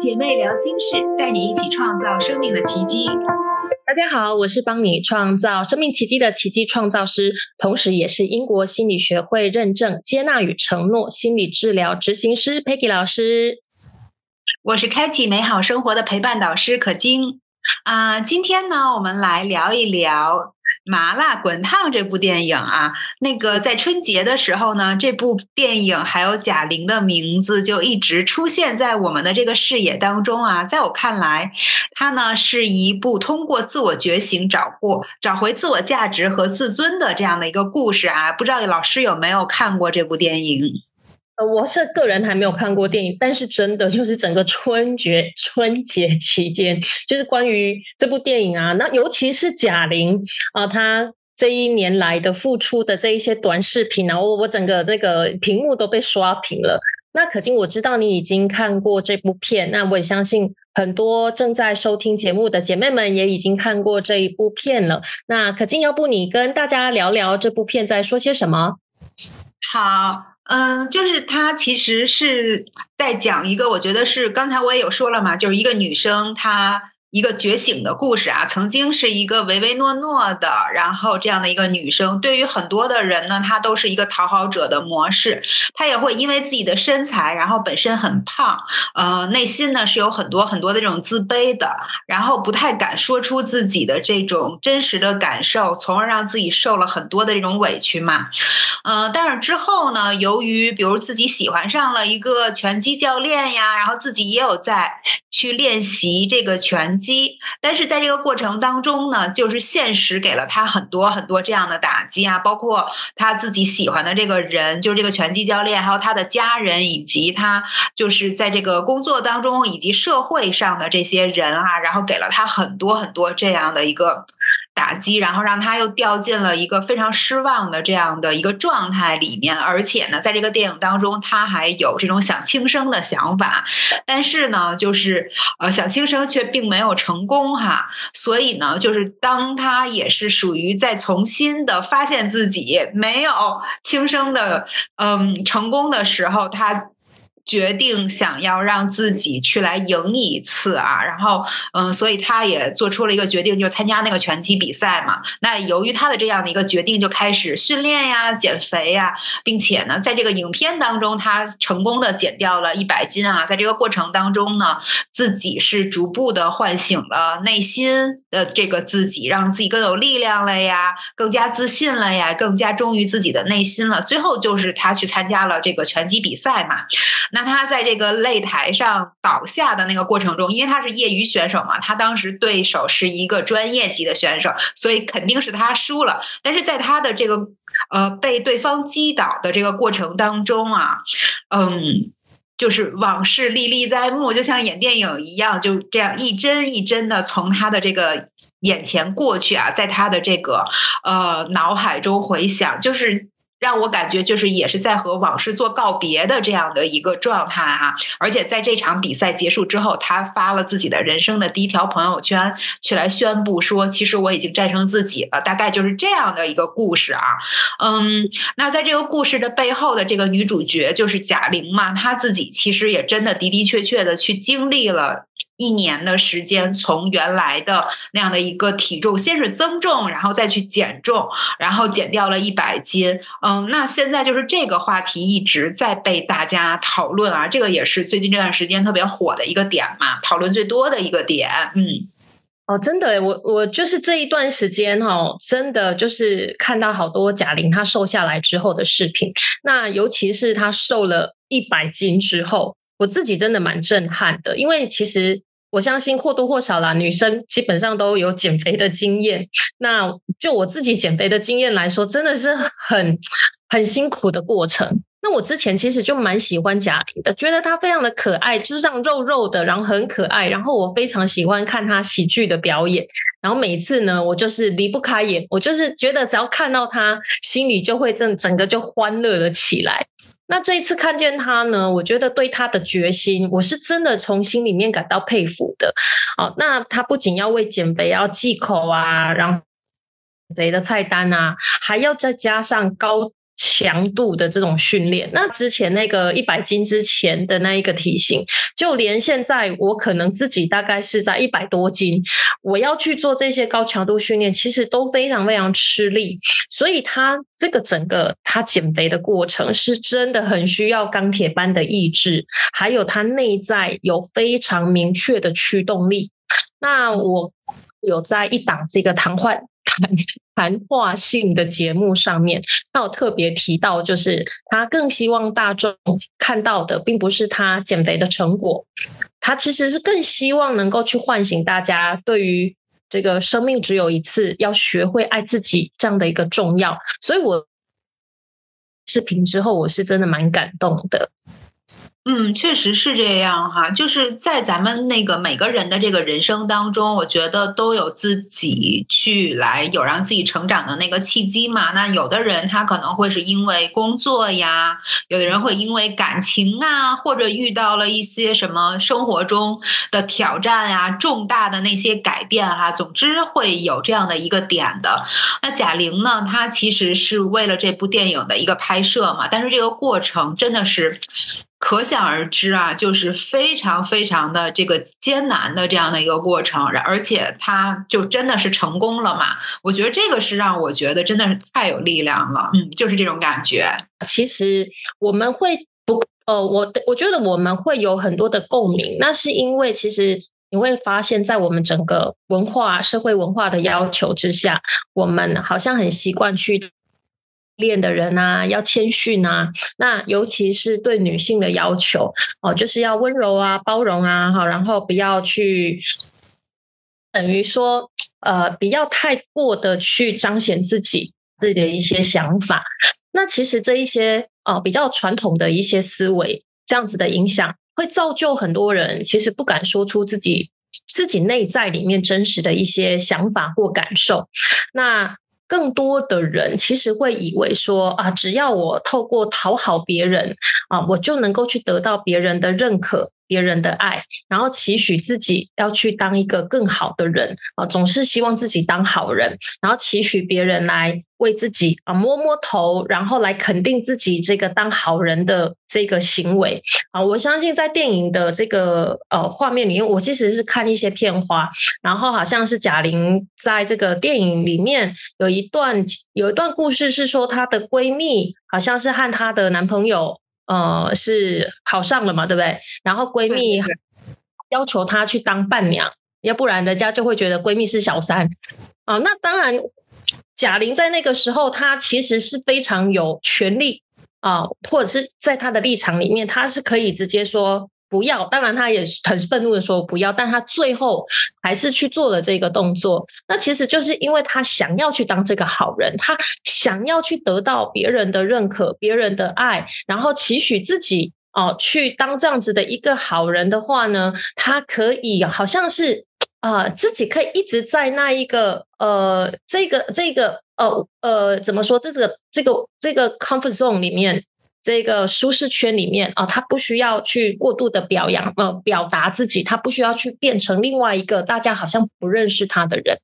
姐妹聊心事，带你一起创造生命的奇迹。大家好，我是帮你创造生命奇迹的奇迹创造师，同时也是英国心理学会认证接纳与承诺心理治疗执行师 Peggy 老师。我是开启美好生活的陪伴导师可晶。啊，今天呢，我们来聊一聊。麻辣滚烫这部电影啊，那个在春节的时候呢，这部电影还有贾玲的名字就一直出现在我们的这个视野当中啊。在我看来，它呢是一部通过自我觉醒、找过、找回自我价值和自尊的这样的一个故事啊。不知道老师有没有看过这部电影？呃，我是个人还没有看过电影，但是真的就是整个春节春节期间，就是关于这部电影啊，那尤其是贾玲啊，她这一年来的付出的这一些短视频啊，我我整个那个屏幕都被刷屏了。那可金，我知道你已经看过这部片，那我也相信很多正在收听节目的姐妹们也已经看过这一部片了。那可金，要不你跟大家聊聊这部片在说些什么？好。嗯，就是他其实是在讲一个，我觉得是刚才我也有说了嘛，就是一个女生她。一个觉醒的故事啊，曾经是一个唯唯诺诺的，然后这样的一个女生，对于很多的人呢，她都是一个讨好者的模式。她也会因为自己的身材，然后本身很胖，呃，内心呢是有很多很多的这种自卑的，然后不太敢说出自己的这种真实的感受，从而让自己受了很多的这种委屈嘛。嗯，但是之后呢，由于比如自己喜欢上了一个拳击教练呀，然后自己也有在去练习这个拳。击，但是在这个过程当中呢，就是现实给了他很多很多这样的打击啊，包括他自己喜欢的这个人，就是这个拳击教练，还有他的家人，以及他就是在这个工作当中以及社会上的这些人啊，然后给了他很多很多这样的一个。打击，然后让他又掉进了一个非常失望的这样的一个状态里面，而且呢，在这个电影当中，他还有这种想轻生的想法，但是呢，就是呃想轻生却并没有成功哈，所以呢，就是当他也是属于在重新的发现自己没有轻生的嗯成功的时候，他。决定想要让自己去来赢一次啊，然后嗯，所以他也做出了一个决定，就参加那个拳击比赛嘛。那由于他的这样的一个决定，就开始训练呀、减肥呀，并且呢，在这个影片当中，他成功的减掉了一百斤啊。在这个过程当中呢，自己是逐步的唤醒了内心的这个自己，让自己更有力量了呀，更加自信了呀，更加忠于自己的内心了。最后就是他去参加了这个拳击比赛嘛。那他在这个擂台上倒下的那个过程中，因为他是业余选手嘛，他当时对手是一个专业级的选手，所以肯定是他输了。但是在他的这个呃被对方击倒的这个过程当中啊，嗯，就是往事历历在目，就像演电影一样，就这样一帧一帧的从他的这个眼前过去啊，在他的这个呃脑海中回想，就是。让我感觉就是也是在和往事做告别的这样的一个状态哈，而且在这场比赛结束之后，他发了自己的人生的第一条朋友圈，去来宣布说，其实我已经战胜自己了，大概就是这样的一个故事啊。嗯，那在这个故事的背后的这个女主角就是贾玲嘛，她自己其实也真的的的确确的去经历了。一年的时间，从原来的那样的一个体重，先是增重，然后再去减重，然后减掉了一百斤。嗯，那现在就是这个话题一直在被大家讨论啊，这个也是最近这段时间特别火的一个点嘛，讨论最多的一个点。嗯，哦，真的，我我就是这一段时间哈，真的就是看到好多贾玲她瘦下来之后的视频，那尤其是她瘦了一百斤之后，我自己真的蛮震撼的，因为其实。我相信或多或少啦，女生基本上都有减肥的经验。那就我自己减肥的经验来说，真的是很很辛苦的过程。那我之前其实就蛮喜欢贾玲的，觉得她非常的可爱，就是这样肉肉的，然后很可爱。然后我非常喜欢看她喜剧的表演。然后每次呢，我就是离不开眼，我就是觉得只要看到她，心里就会整整个就欢乐了起来。那这一次看见她呢，我觉得对她的决心，我是真的从心里面感到佩服的。好，那她不仅要为减肥要忌口啊，然后肥的菜单啊，还要再加上高。强度的这种训练。那之前那个一百斤之前的那一个体型，就连现在我可能自己大概是在一百多斤，我要去做这些高强度训练，其实都非常非常吃力。所以他这个整个他减肥的过程，是真的很需要钢铁般的意志，还有他内在有非常明确的驱动力。那我有在一档这个谈话谈谈话性的节目上面，他有特别提到，就是他更希望大众看到的，并不是他减肥的成果，他其实是更希望能够去唤醒大家对于这个生命只有一次，要学会爱自己这样的一个重要。所以我视频之后，我是真的蛮感动的。嗯，确实是这样哈，就是在咱们那个每个人的这个人生当中，我觉得都有自己去来有让自己成长的那个契机嘛。那有的人他可能会是因为工作呀，有的人会因为感情啊，或者遇到了一些什么生活中的挑战呀、重大的那些改变哈，总之会有这样的一个点的。那贾玲呢，她其实是为了这部电影的一个拍摄嘛，但是这个过程真的是。可想而知啊，就是非常非常的这个艰难的这样的一个过程，而且他就真的是成功了嘛？我觉得这个是让我觉得真的是太有力量了，嗯，就是这种感觉。其实我们会不呃，我我觉得我们会有很多的共鸣，那是因为其实你会发现在我们整个文化社会文化的要求之下，我们好像很习惯去。练的人啊，要谦逊啊，那尤其是对女性的要求哦，就是要温柔啊、包容啊，哈，然后不要去等于说呃，不要太过的去彰显自己自己的一些想法。那其实这一些哦，比较传统的一些思维，这样子的影响，会造就很多人其实不敢说出自己自己内在里面真实的一些想法或感受。那更多的人其实会以为说啊，只要我透过讨好别人啊，我就能够去得到别人的认可。别人的爱，然后期许自己要去当一个更好的人啊，总是希望自己当好人，然后期许别人来为自己啊摸摸头，然后来肯定自己这个当好人的这个行为啊。我相信在电影的这个呃画面里面，我其实是看一些片花，然后好像是贾玲在这个电影里面有一段有一段故事是说她的闺蜜好像是和她的男朋友。呃，是考上了嘛，对不对？然后闺蜜要求她去当伴娘，要不然人家就会觉得闺蜜是小三啊。那当然，贾玲在那个时候，她其实是非常有权利啊，或者是在她的立场里面，她是可以直接说。不要，当然他也很愤怒的说不要，但他最后还是去做了这个动作。那其实就是因为他想要去当这个好人，他想要去得到别人的认可、别人的爱，然后期许自己哦去当这样子的一个好人的话呢，他可以好像是啊自己可以一直在那一个呃这个这个呃呃怎么说这个这个这个 comfort zone 里面。这个舒适圈里面啊，他不需要去过度的表扬呃表达自己，他不需要去变成另外一个大家好像不认识他的人。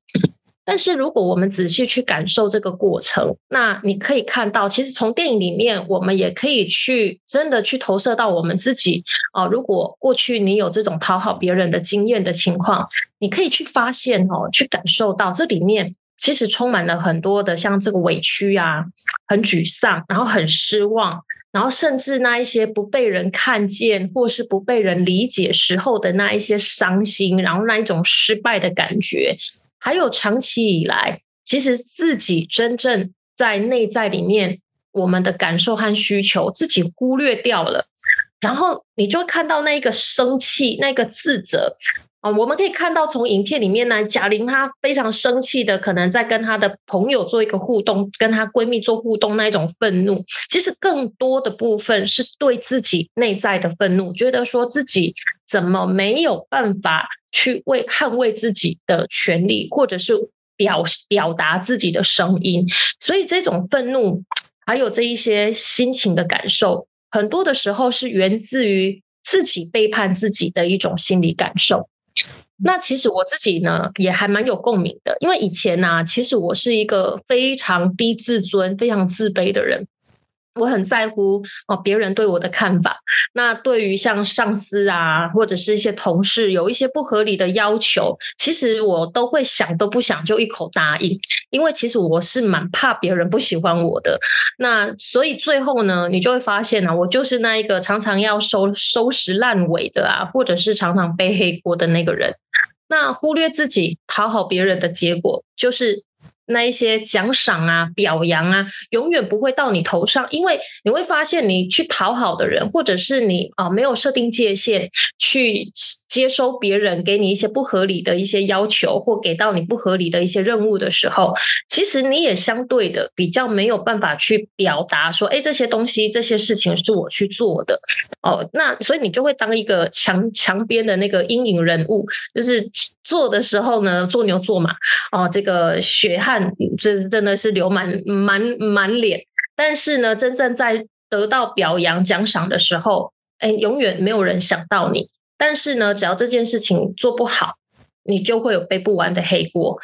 但是如果我们仔细去感受这个过程，那你可以看到，其实从电影里面，我们也可以去真的去投射到我们自己啊。如果过去你有这种讨好别人的经验的情况，你可以去发现哦，去感受到这里面。其实充满了很多的像这个委屈啊，很沮丧，然后很失望，然后甚至那一些不被人看见或是不被人理解时候的那一些伤心，然后那一种失败的感觉，还有长期以来，其实自己真正在内在里面我们的感受和需求，自己忽略掉了，然后你就看到那个生气，那个自责。啊，我们可以看到从影片里面呢，贾玲她非常生气的，可能在跟她的朋友做一个互动，跟她闺蜜做互动那一种愤怒，其实更多的部分是对自己内在的愤怒，觉得说自己怎么没有办法去为捍卫自己的权利，或者是表表达自己的声音，所以这种愤怒还有这一些心情的感受，很多的时候是源自于自己背叛自己的一种心理感受。那其实我自己呢，也还蛮有共鸣的，因为以前呢，其实我是一个非常低自尊、非常自卑的人。我很在乎哦别人对我的看法。那对于像上司啊，或者是一些同事有一些不合理的要求，其实我都会想都不想就一口答应，因为其实我是蛮怕别人不喜欢我的。那所以最后呢，你就会发现呢，我就是那一个常常要收收拾烂尾的啊，或者是常常背黑锅的那个人。那忽略自己讨好别人的结果，就是。那一些奖赏啊、表扬啊，永远不会到你头上，因为你会发现，你去讨好的人，或者是你啊没有设定界限，去接收别人给你一些不合理的一些要求，或给到你不合理的一些任务的时候，其实你也相对的比较没有办法去表达说，哎，这些东西、这些事情是我去做的哦。那所以你就会当一个墙墙边的那个阴影人物，就是做的时候呢，做牛做马哦，这个血汗。这是真的是流满满满脸，但是呢，真正在得到表扬奖赏的时候，哎，永远没有人想到你。但是呢，只要这件事情做不好，你就会有背不完的黑锅。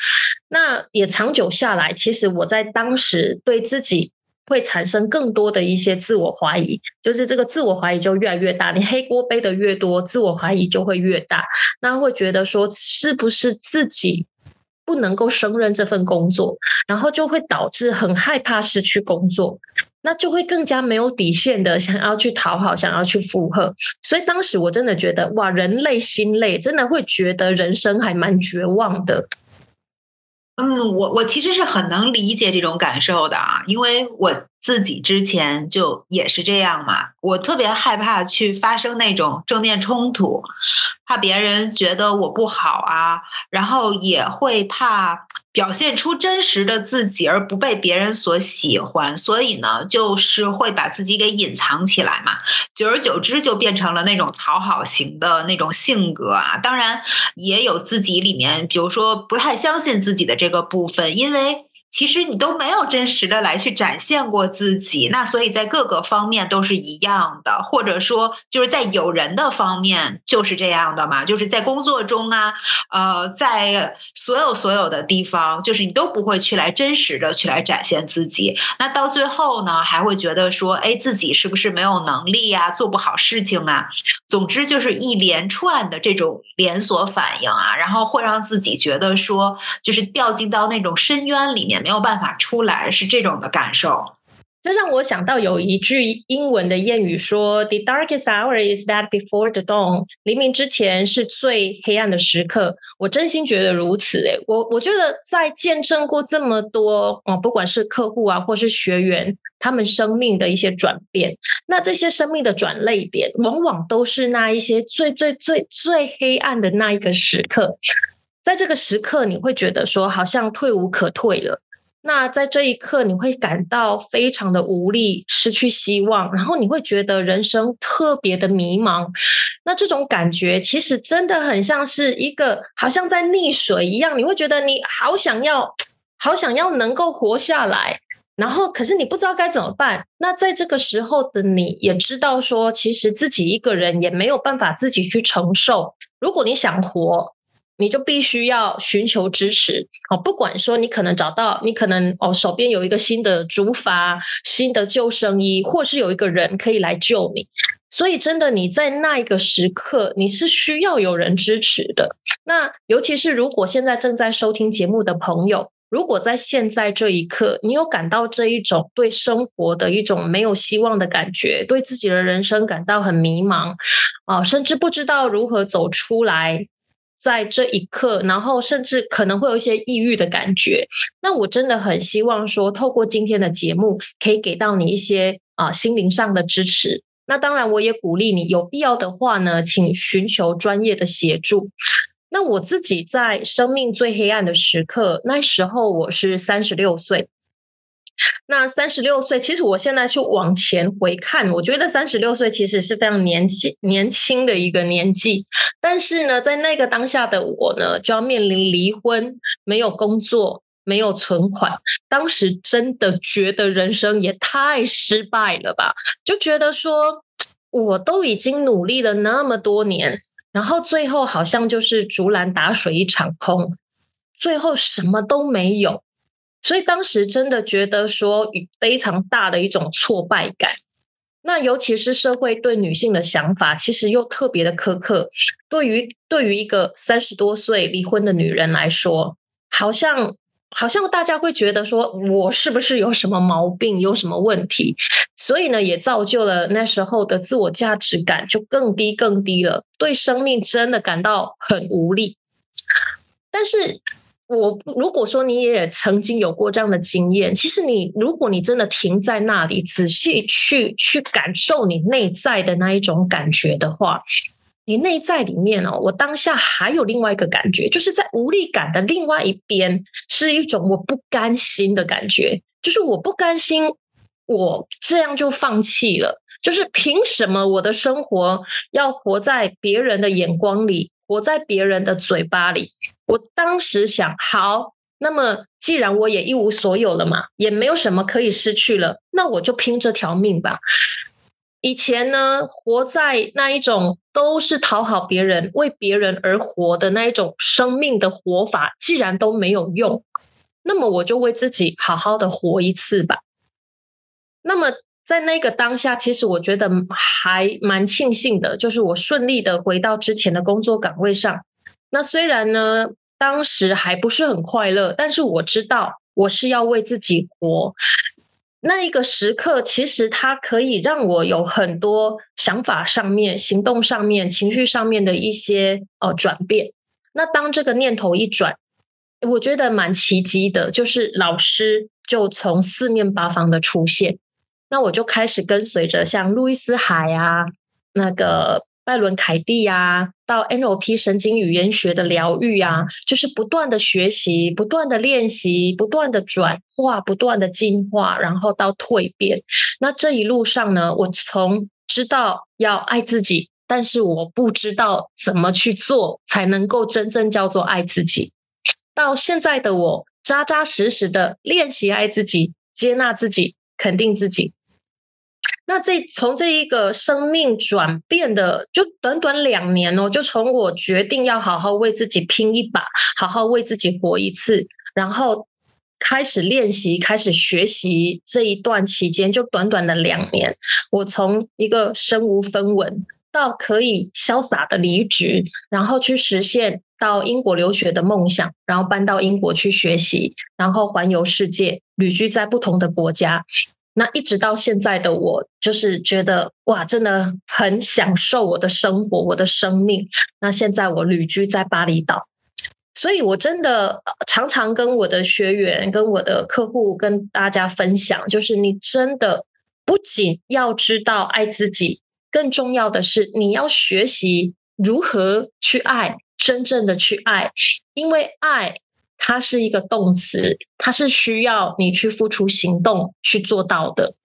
那也长久下来，其实我在当时对自己会产生更多的一些自我怀疑，就是这个自我怀疑就越来越大。你黑锅背的越多，自我怀疑就会越大。那会觉得说，是不是自己？不能够胜任这份工作，然后就会导致很害怕失去工作，那就会更加没有底线的想要去讨好，想要去附和。所以当时我真的觉得，哇，人类心累，真的会觉得人生还蛮绝望的。嗯，我我其实是很能理解这种感受的啊，因为我自己之前就也是这样嘛。我特别害怕去发生那种正面冲突，怕别人觉得我不好啊，然后也会怕。表现出真实的自己，而不被别人所喜欢，所以呢，就是会把自己给隐藏起来嘛。久而久之，就变成了那种讨好型的那种性格啊。当然，也有自己里面，比如说不太相信自己的这个部分，因为。其实你都没有真实的来去展现过自己，那所以在各个方面都是一样的，或者说就是在有人的方面就是这样的嘛，就是在工作中啊，呃，在所有所有的地方，就是你都不会去来真实的去来展现自己，那到最后呢，还会觉得说，哎，自己是不是没有能力呀，做不好事情啊？总之就是一连串的这种连锁反应啊，然后会让自己觉得说，就是掉进到那种深渊里面。没有办法出来，是这种的感受。这让我想到有一句英文的谚语说：“The darkest hour is that before the dawn。”黎明之前是最黑暗的时刻。我真心觉得如此。诶，我我觉得在见证过这么多啊，不管是客户啊，或是学员，他们生命的一些转变，那这些生命的转泪点，往往都是那一些最最最最黑暗的那一个时刻。在这个时刻，你会觉得说，好像退无可退了。那在这一刻，你会感到非常的无力，失去希望，然后你会觉得人生特别的迷茫。那这种感觉其实真的很像是一个，好像在溺水一样。你会觉得你好想要，好想要能够活下来，然后可是你不知道该怎么办。那在这个时候的你，也知道说，其实自己一个人也没有办法自己去承受。如果你想活。你就必须要寻求支持哦，不管说你可能找到，你可能哦手边有一个新的竹筏、新的救生衣，或是有一个人可以来救你。所以，真的你在那一个时刻，你是需要有人支持的。那尤其是如果现在正在收听节目的朋友，如果在现在这一刻，你有感到这一种对生活的一种没有希望的感觉，对自己的人生感到很迷茫啊，甚至不知道如何走出来。在这一刻，然后甚至可能会有一些抑郁的感觉。那我真的很希望说，透过今天的节目，可以给到你一些啊心灵上的支持。那当然，我也鼓励你，有必要的话呢，请寻求专业的协助。那我自己在生命最黑暗的时刻，那时候我是三十六岁。那三十六岁，其实我现在去往前回看，我觉得三十六岁其实是非常年纪年轻的一个年纪。但是呢，在那个当下的我呢，就要面临离婚，没有工作，没有存款。当时真的觉得人生也太失败了吧？就觉得说，我都已经努力了那么多年，然后最后好像就是竹篮打水一场空，最后什么都没有。所以当时真的觉得说非常大的一种挫败感。那尤其是社会对女性的想法，其实又特别的苛刻。对于对于一个三十多岁离婚的女人来说，好像好像大家会觉得说，我是不是有什么毛病，有什么问题？所以呢，也造就了那时候的自我价值感就更低更低了，对生命真的感到很无力。但是。我如果说你也曾经有过这样的经验，其实你如果你真的停在那里，仔细去去感受你内在的那一种感觉的话，你内在里面哦，我当下还有另外一个感觉，就是在无力感的另外一边，是一种我不甘心的感觉，就是我不甘心，我这样就放弃了，就是凭什么我的生活要活在别人的眼光里？活在别人的嘴巴里，我当时想，好，那么既然我也一无所有了嘛，也没有什么可以失去了，那我就拼这条命吧。以前呢，活在那一种都是讨好别人、为别人而活的那一种生命的活法，既然都没有用，那么我就为自己好好的活一次吧。那么。在那个当下，其实我觉得还蛮庆幸的，就是我顺利的回到之前的工作岗位上。那虽然呢，当时还不是很快乐，但是我知道我是要为自己活。那一个时刻，其实它可以让我有很多想法上面、行动上面、情绪上面的一些呃转变。那当这个念头一转，我觉得蛮奇迹的，就是老师就从四面八方的出现。那我就开始跟随着像路易斯海啊、那个拜伦凯蒂呀，到 NLP 神经语言学的疗愈啊，就是不断的学习、不断的练习、不断的转化、不断的进化，然后到蜕变。那这一路上呢，我从知道要爱自己，但是我不知道怎么去做才能够真正叫做爱自己，到现在的我扎扎实实的练习爱自己、接纳自己、肯定自己。那这从这一个生命转变的，就短短两年哦，就从我决定要好好为自己拼一把，好好为自己活一次，然后开始练习，开始学习这一段期间，就短短的两年，我从一个身无分文到可以潇洒的离职，然后去实现到英国留学的梦想，然后搬到英国去学习，然后环游世界，旅居在不同的国家。那一直到现在的我，就是觉得哇，真的很享受我的生活，我的生命。那现在我旅居在巴厘岛，所以我真的常常跟我的学员、跟我的客户、跟大家分享，就是你真的不仅要知道爱自己，更重要的是你要学习如何去爱，真正的去爱，因为爱。它是一个动词，它是需要你去付出行动去做到的。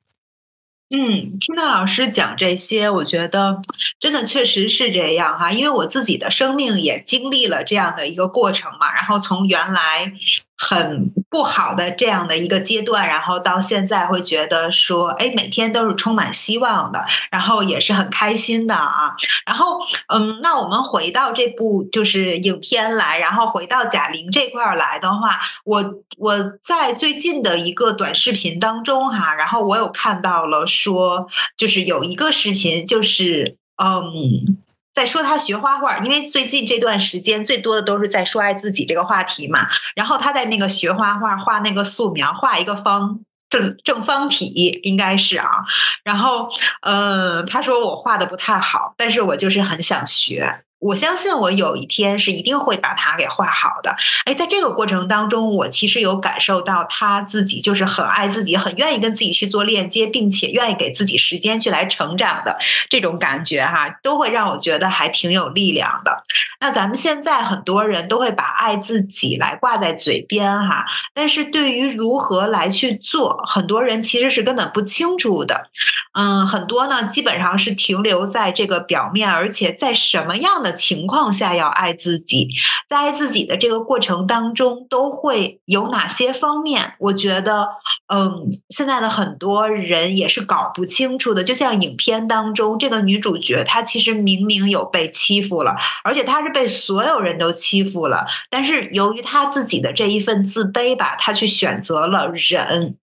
嗯，听到老师讲这些，我觉得真的确实是这样哈，因为我自己的生命也经历了这样的一个过程嘛，然后从原来。很不好的这样的一个阶段，然后到现在会觉得说，哎，每天都是充满希望的，然后也是很开心的啊。然后，嗯，那我们回到这部就是影片来，然后回到贾玲这块儿来的话，我我在最近的一个短视频当中哈，然后我有看到了说，就是有一个视频，就是嗯。在说他学画画，因为最近这段时间最多的都是在说爱自己这个话题嘛。然后他在那个学画画，画那个素描，画一个方正正方体，应该是啊。然后，呃，他说我画的不太好，但是我就是很想学。我相信我有一天是一定会把它给画好的。哎，在这个过程当中，我其实有感受到他自己就是很爱自己，很愿意跟自己去做链接，并且愿意给自己时间去来成长的这种感觉哈，都会让我觉得还挺有力量的。那咱们现在很多人都会把爱自己来挂在嘴边哈，但是对于如何来去做，很多人其实是根本不清楚的。嗯，很多呢基本上是停留在这个表面，而且在什么样的。的情况下要爱自己，在爱自己的这个过程当中，都会有哪些方面？我觉得，嗯，现在的很多人也是搞不清楚的。就像影片当中这个女主角，她其实明明有被欺负了，而且她是被所有人都欺负了，但是由于她自己的这一份自卑吧，她去选择了忍。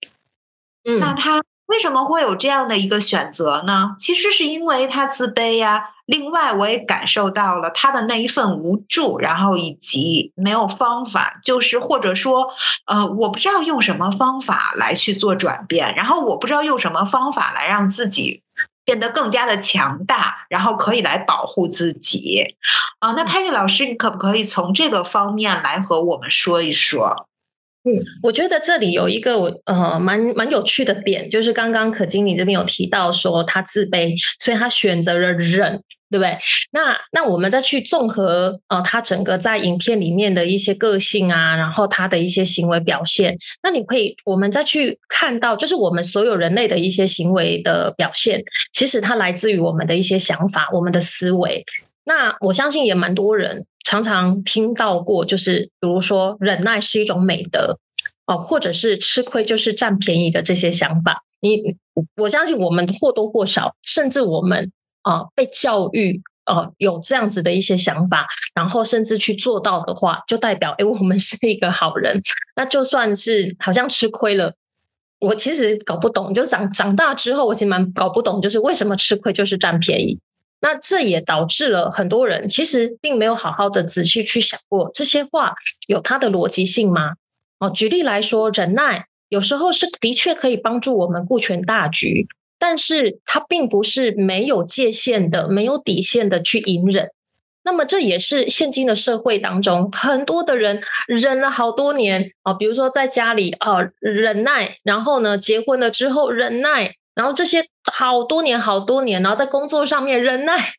嗯，那她为什么会有这样的一个选择呢？其实是因为她自卑呀。另外，我也感受到了他的那一份无助，然后以及没有方法，就是或者说，呃，我不知道用什么方法来去做转变，然后我不知道用什么方法来让自己变得更加的强大，然后可以来保护自己。啊，那 Peggy 老师，你可不可以从这个方面来和我们说一说？嗯，我觉得这里有一个我呃蛮蛮有趣的点，就是刚刚可经理这边有提到说他自卑，所以他选择了忍，对不对？那那我们再去综合呃他整个在影片里面的一些个性啊，然后他的一些行为表现，那你可以我们再去看到，就是我们所有人类的一些行为的表现，其实它来自于我们的一些想法，我们的思维。那我相信也蛮多人常常听到过，就是比如说忍耐是一种美德哦，或者是吃亏就是占便宜的这些想法。你我相信我们或多或少，甚至我们啊被教育呃有这样子的一些想法，然后甚至去做到的话，就代表哎我们是一个好人。那就算是好像吃亏了，我其实搞不懂，就长长大之后，我其实蛮搞不懂，就是为什么吃亏就是占便宜。那这也导致了很多人其实并没有好好的仔细去想过这些话有它的逻辑性吗？哦，举例来说，忍耐有时候是的确可以帮助我们顾全大局，但是它并不是没有界限的、没有底线的去隐忍。那么这也是现今的社会当中很多的人忍了好多年啊，比如说在家里啊忍耐，然后呢结婚了之后忍耐。然后这些好多年好多年，然后在工作上面忍耐，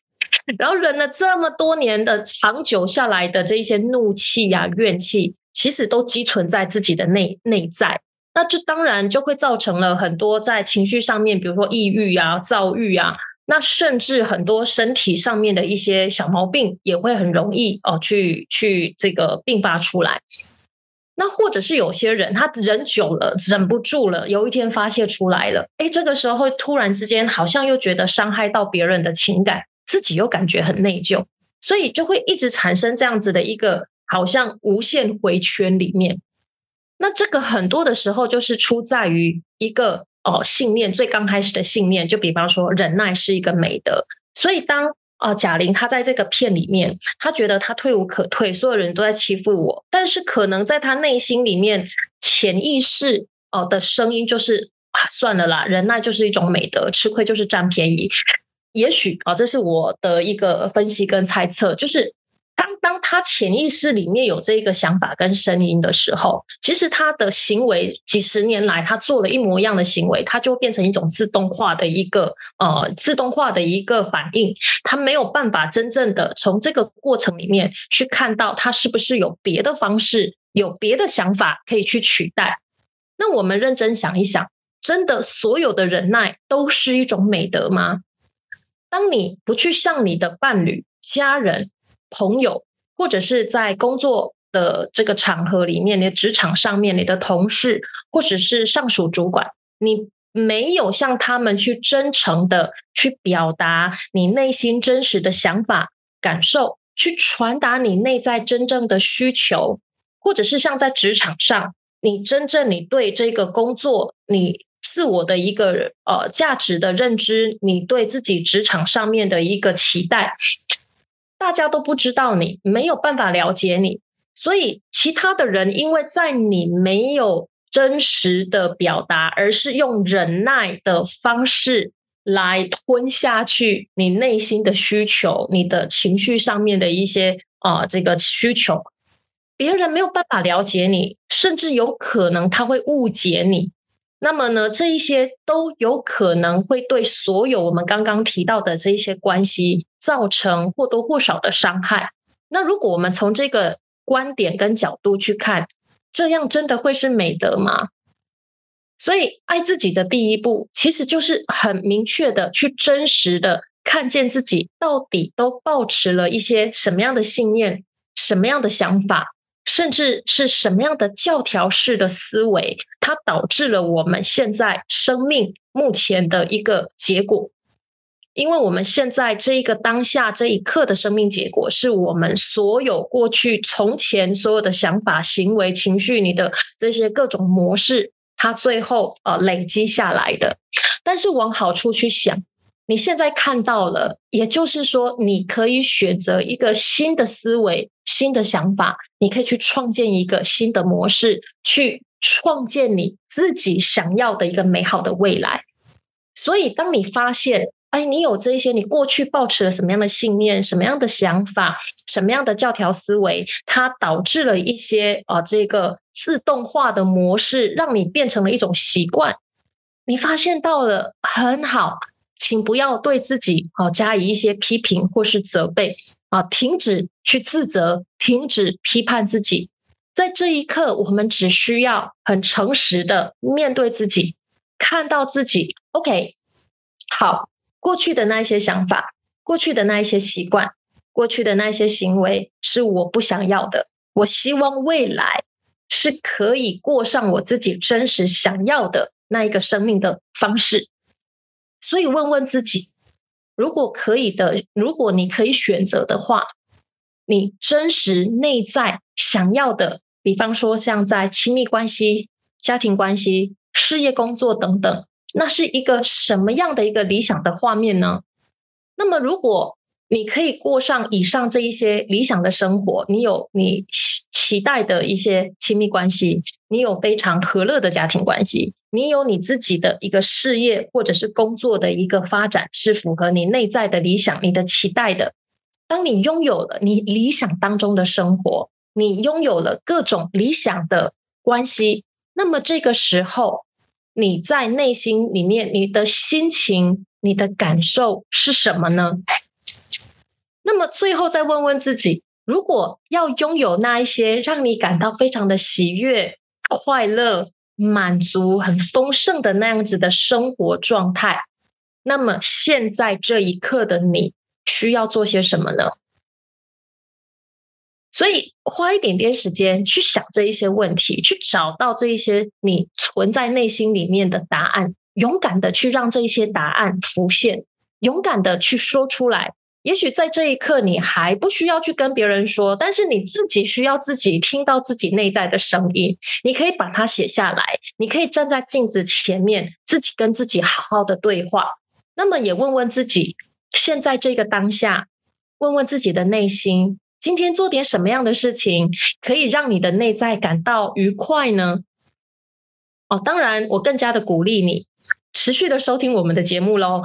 然后忍了这么多年的长久下来的这一些怒气呀、怨气，其实都积存在自己的内内在。那这当然就会造成了很多在情绪上面，比如说抑郁啊、躁郁啊，那甚至很多身体上面的一些小毛病，也会很容易哦去去这个并发出来。那或者是有些人，他忍久了，忍不住了，有一天发泄出来了，哎，这个时候突然之间好像又觉得伤害到别人的情感，自己又感觉很内疚，所以就会一直产生这样子的一个好像无限回圈里面。那这个很多的时候就是出在于一个哦信念，最刚开始的信念，就比方说忍耐是一个美德，所以当。啊，贾玲她在这个片里面，她觉得她退无可退，所有人都在欺负我。但是可能在她内心里面，潜意识哦的声音就是，算了啦，忍耐就是一种美德，吃亏就是占便宜。也许啊，这是我的一个分析跟猜测，就是。当当他潜意识里面有这个想法跟声音的时候，其实他的行为几十年来他做了一模一样的行为，他就变成一种自动化的一个呃自动化的一个反应，他没有办法真正的从这个过程里面去看到他是不是有别的方式、有别的想法可以去取代。那我们认真想一想，真的所有的忍耐都是一种美德吗？当你不去向你的伴侣、家人，朋友，或者是在工作的这个场合里面，你的职场上面，你的同事或者是上属主管，你没有向他们去真诚的去表达你内心真实的想法、感受，去传达你内在真正的需求，或者是像在职场上，你真正你对这个工作，你自我的一个呃价值的认知，你对自己职场上面的一个期待。大家都不知道你，没有办法了解你，所以其他的人因为在你没有真实的表达，而是用忍耐的方式来吞下去你内心的需求、你的情绪上面的一些啊这个需求，别人没有办法了解你，甚至有可能他会误解你。那么呢，这一些都有可能会对所有我们刚刚提到的这一些关系造成或多或少的伤害。那如果我们从这个观点跟角度去看，这样真的会是美德吗？所以，爱自己的第一步，其实就是很明确的去真实的看见自己到底都抱持了一些什么样的信念、什么样的想法，甚至是什么样的教条式的思维，它导致了我们现在生命目前的一个结果。因为我们现在这一个当下这一刻的生命结果，是我们所有过去从前所有的想法、行为、情绪，你的这些各种模式，它最后呃累积下来的。但是往好处去想，你现在看到了，也就是说，你可以选择一个新的思维、新的想法，你可以去创建一个新的模式，去创建你自己想要的一个美好的未来。所以，当你发现，哎，你有这些，你过去抱持了什么样的信念、什么样的想法、什么样的教条思维，它导致了一些啊，这个自动化的模式，让你变成了一种习惯。你发现到了很好，请不要对自己啊加以一些批评或是责备啊，停止去自责，停止批判自己。在这一刻，我们只需要很诚实的面对自己，看到自己。OK，好。过去的那一些想法，过去的那一些习惯，过去的那一些行为是我不想要的。我希望未来是可以过上我自己真实想要的那一个生命的方式。所以问问自己，如果可以的，如果你可以选择的话，你真实内在想要的，比方说像在亲密关系、家庭关系、事业工作等等。那是一个什么样的一个理想的画面呢？那么，如果你可以过上以上这一些理想的生活，你有你期待的一些亲密关系，你有非常和乐的家庭关系，你有你自己的一个事业或者是工作的一个发展，是符合你内在的理想、你的期待的。当你拥有了你理想当中的生活，你拥有了各种理想的关系，那么这个时候。你在内心里面，你的心情、你的感受是什么呢？那么最后再问问自己：如果要拥有那一些让你感到非常的喜悦、快乐、满足、很丰盛的那样子的生活状态，那么现在这一刻的你需要做些什么呢？所以花一点点时间去想这一些问题，去找到这一些你存在内心里面的答案，勇敢的去让这一些答案浮现，勇敢的去说出来。也许在这一刻你还不需要去跟别人说，但是你自己需要自己听到自己内在的声音。你可以把它写下来，你可以站在镜子前面，自己跟自己好好的对话。那么也问问自己，现在这个当下，问问自己的内心。今天做点什么样的事情可以让你的内在感到愉快呢？哦，当然，我更加的鼓励你持续的收听我们的节目喽，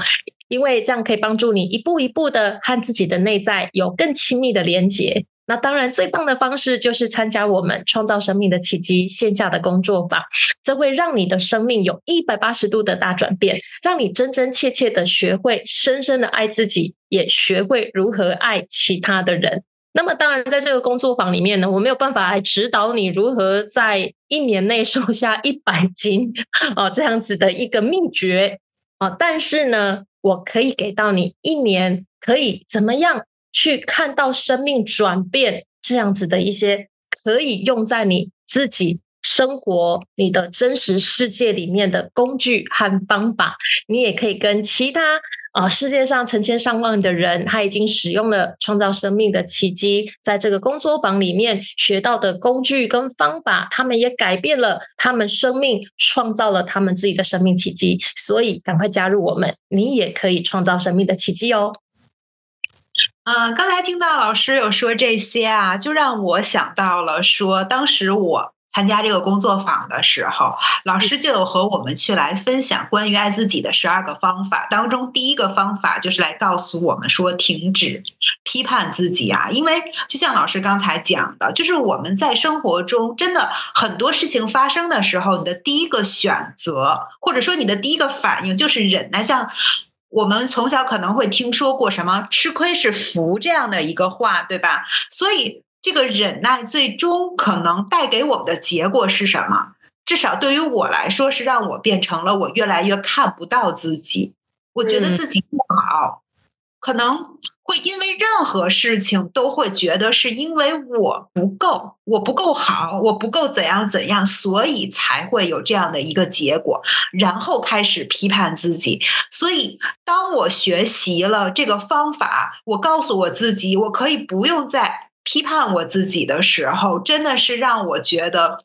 因为这样可以帮助你一步一步的和自己的内在有更亲密的连接。那当然，最棒的方式就是参加我们创造生命的奇迹线下的工作坊，这会让你的生命有一百八十度的大转变，让你真真切切的学会深深的爱自己，也学会如何爱其他的人。那么，当然，在这个工作坊里面呢，我没有办法来指导你如何在一年内瘦下一百斤哦，这样子的一个秘诀啊。但是呢，我可以给到你一年可以怎么样去看到生命转变这样子的一些可以用在你自己生活、你的真实世界里面的工具和方法。你也可以跟其他。啊，世界上成千上万的人，他已经使用了创造生命的奇迹，在这个工作坊里面学到的工具跟方法，他们也改变了他们生命，创造了他们自己的生命奇迹。所以，赶快加入我们，你也可以创造生命的奇迹哦。啊，刚才听到老师有说这些啊，就让我想到了说，当时我。参加这个工作坊的时候，老师就有和我们去来分享关于爱自己的十二个方法。当中第一个方法就是来告诉我们说，停止批判自己啊！因为就像老师刚才讲的，就是我们在生活中真的很多事情发生的时候，你的第一个选择或者说你的第一个反应就是忍耐。像我们从小可能会听说过什么“吃亏是福”这样的一个话，对吧？所以。这个忍耐最终可能带给我们的结果是什么？至少对于我来说，是让我变成了我越来越看不到自己，我觉得自己不好，可能会因为任何事情都会觉得是因为我不够，我不够好，我不够怎样怎样，所以才会有这样的一个结果，然后开始批判自己。所以，当我学习了这个方法，我告诉我自己，我可以不用再批判我自己的时候，真的是让我觉得。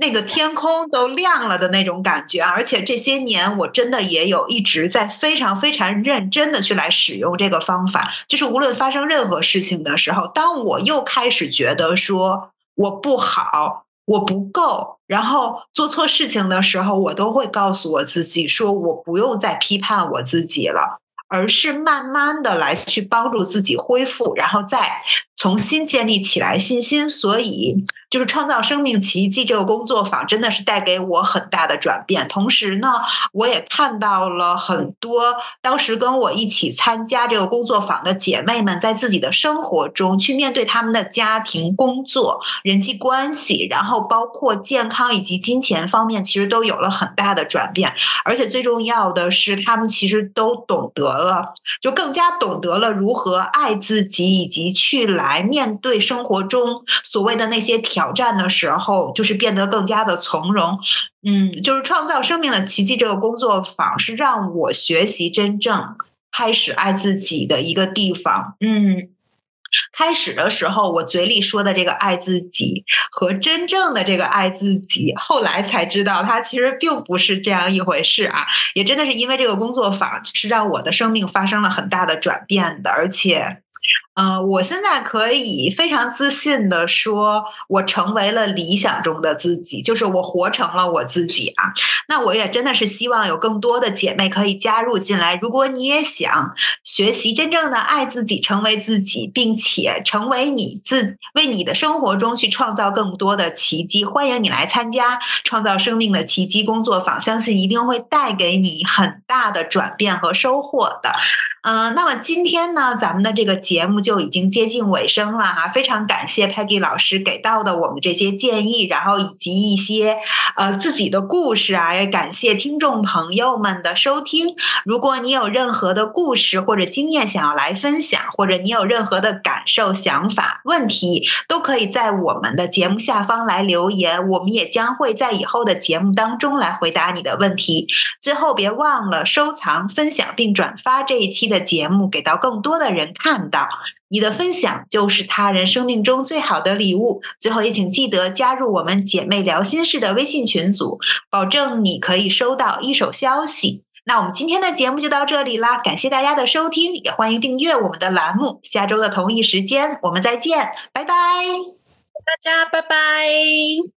那个天空都亮了的那种感觉，而且这些年我真的也有一直在非常非常认真的去来使用这个方法，就是无论发生任何事情的时候，当我又开始觉得说我不好，我不够，然后做错事情的时候，我都会告诉我自己说，我不用再批判我自己了。而是慢慢的来去帮助自己恢复，然后再重新建立起来信心。所以，就是创造生命奇迹这个工作坊真的是带给我很大的转变。同时呢，我也看到了很多当时跟我一起参加这个工作坊的姐妹们，在自己的生活中去面对他们的家庭、工作、人际关系，然后包括健康以及金钱方面，其实都有了很大的转变。而且最重要的是，他们其实都懂得。了，就更加懂得了如何爱自己，以及去来来面对生活中所谓的那些挑战的时候，就是变得更加的从容。嗯，就是创造生命的奇迹这个工作坊是让我学习真正开始爱自己的一个地方。嗯。开始的时候，我嘴里说的这个爱自己和真正的这个爱自己，后来才知道，它其实并不是这样一回事啊！也真的是因为这个工作坊，是让我的生命发生了很大的转变的，而且。嗯，我现在可以非常自信的说，我成为了理想中的自己，就是我活成了我自己啊。那我也真的是希望有更多的姐妹可以加入进来。如果你也想学习真正的爱自己，成为自己，并且成为你自为你的生活中去创造更多的奇迹，欢迎你来参加创造生命的奇迹工作坊，相信一定会带给你很大的转变和收获的。嗯，那么今天呢，咱们的这个节目就已经接近尾声了哈，非常感谢 Peggy 老师给到的我们这些建议，然后以及一些呃自己的故事啊，也感谢听众朋友们的收听。如果你有任何的故事或者经验想要来分享，或者你有任何的感受、想法、问题，都可以在我们的节目下方来留言，我们也将会在以后的节目当中来回答你的问题。最后，别忘了收藏、分享并转发这一期的。节目给到更多的人看到，你的分享就是他人生命中最好的礼物。最后也请记得加入我们姐妹聊心事的微信群组，保证你可以收到一手消息。那我们今天的节目就到这里啦，感谢大家的收听，也欢迎订阅我们的栏目。下周的同一时间我们再见，拜拜，大家拜拜。